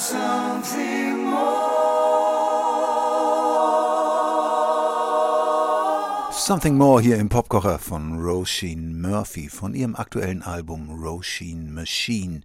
Something More hier im Popkocher von Roisin Murphy von ihrem aktuellen Album Roisin Machine.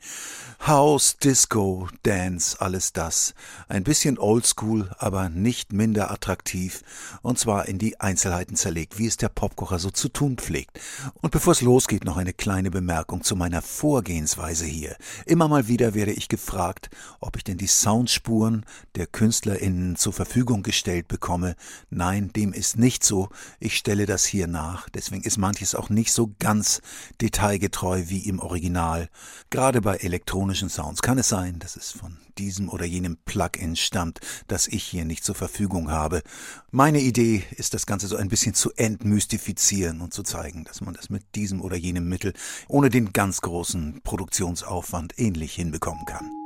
House, Disco, Dance, alles das. Ein bisschen oldschool, aber nicht minder attraktiv und zwar in die Einzelheiten zerlegt, wie es der Popkocher so zu tun pflegt. Und bevor es losgeht, noch eine kleine Bemerkung zu meiner Vorgehensweise hier. Immer mal wieder werde ich gefragt, ob ich denn die Soundspuren der KünstlerInnen zur Verfügung gestellt bekomme. Nein, dem ist nicht so. Ich stelle das hier nach, deswegen ist manches auch nicht so ganz detailgetreu wie im Original. Gerade bei elektronischen Sounds kann es sein, dass es von diesem oder jenem Plugin stammt, das ich hier nicht zur Verfügung habe. Meine Idee ist, das Ganze so ein bisschen zu entmystifizieren und zu zeigen, dass man das mit diesem oder jenem Mittel ohne den ganz großen Produktionsaufwand ähnlich hinbekommen kann.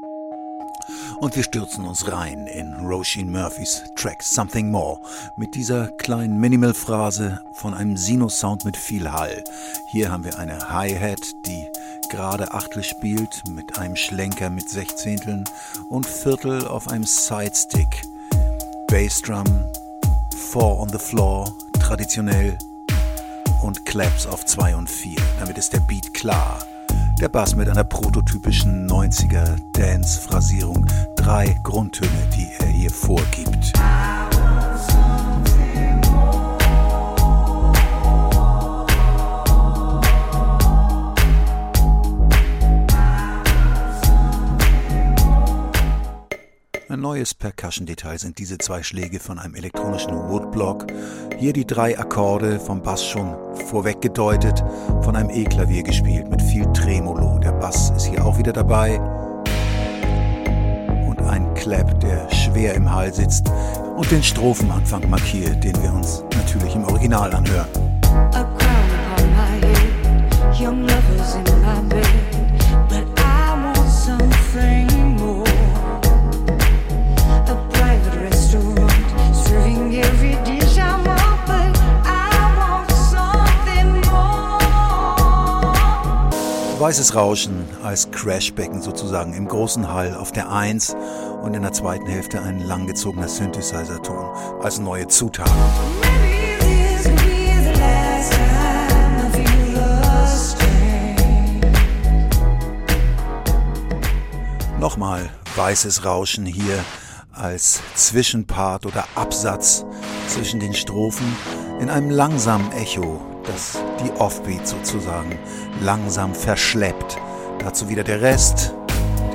Und wir stürzen uns rein in Roisin Murphys Track Something More mit dieser kleinen Minimal-Phrase von einem Sinus-Sound mit viel Hall. Hier haben wir eine Hi-Hat, die gerade Achtel spielt mit einem Schlenker mit Sechzehnteln und Viertel auf einem Sidestick. Bassdrum, Four on the Floor, traditionell und Claps auf 2 und 4. Damit ist der Beat klar. Der Bass mit einer prototypischen 90er Dance-Phrasierung. Drei Grundtöne, die er hier vorgibt. Neues Percussion-Detail sind diese zwei Schläge von einem elektronischen Woodblock. Hier die drei Akkorde vom Bass schon vorweg gedeutet, von einem E-Klavier gespielt mit viel Tremolo. Der Bass ist hier auch wieder dabei. Und ein Clap, der schwer im Hall sitzt und den Strophenanfang markiert, den wir uns natürlich im Original anhören. A crown upon my head, young lovers in Weißes Rauschen als Crashbecken sozusagen im großen Hall auf der 1 und in der zweiten Hälfte ein langgezogener Synthesizer-Ton als neue Zutat. Nochmal weißes Rauschen hier als Zwischenpart oder Absatz zwischen den Strophen in einem langsamen Echo das die Offbeat sozusagen langsam verschleppt. Dazu wieder der Rest,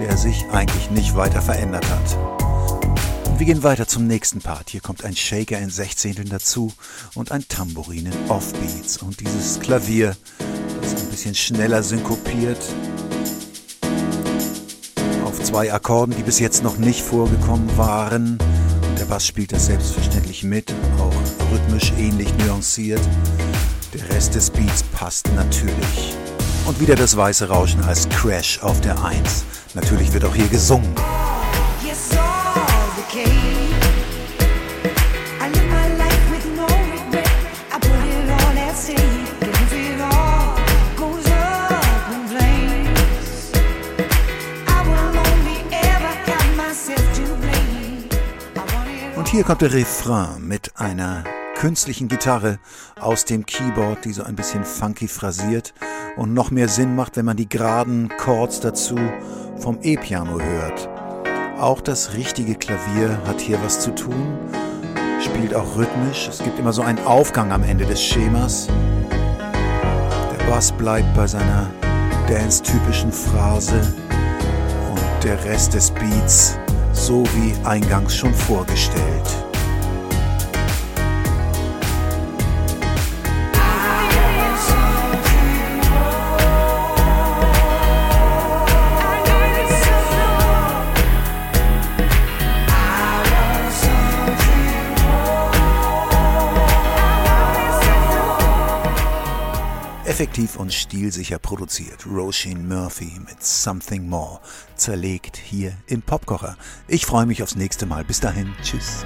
der sich eigentlich nicht weiter verändert hat. wir gehen weiter zum nächsten Part. Hier kommt ein Shaker in Sechzehnteln dazu und ein Tambourin in Offbeats. Und dieses Klavier, das ein bisschen schneller synkopiert, auf zwei Akkorden, die bis jetzt noch nicht vorgekommen waren. der Bass spielt das selbstverständlich mit, auch rhythmisch ähnlich nuanciert. Der Rest des Beats passt natürlich. Und wieder das weiße Rauschen als Crash auf der 1. Natürlich wird auch hier gesungen. Und hier kommt der Refrain mit einer künstlichen Gitarre aus dem Keyboard, die so ein bisschen funky phrasiert und noch mehr Sinn macht, wenn man die geraden Chords dazu vom E-Piano hört. Auch das richtige Klavier hat hier was zu tun, spielt auch rhythmisch. Es gibt immer so einen Aufgang am Ende des Schemas. Der Bass bleibt bei seiner dance-typischen Phrase und der Rest des Beats so wie eingangs schon vorgestellt. Effektiv und stilsicher produziert. Roisin Murphy mit Something More. Zerlegt hier im Popkocher. Ich freue mich aufs nächste Mal. Bis dahin. Tschüss.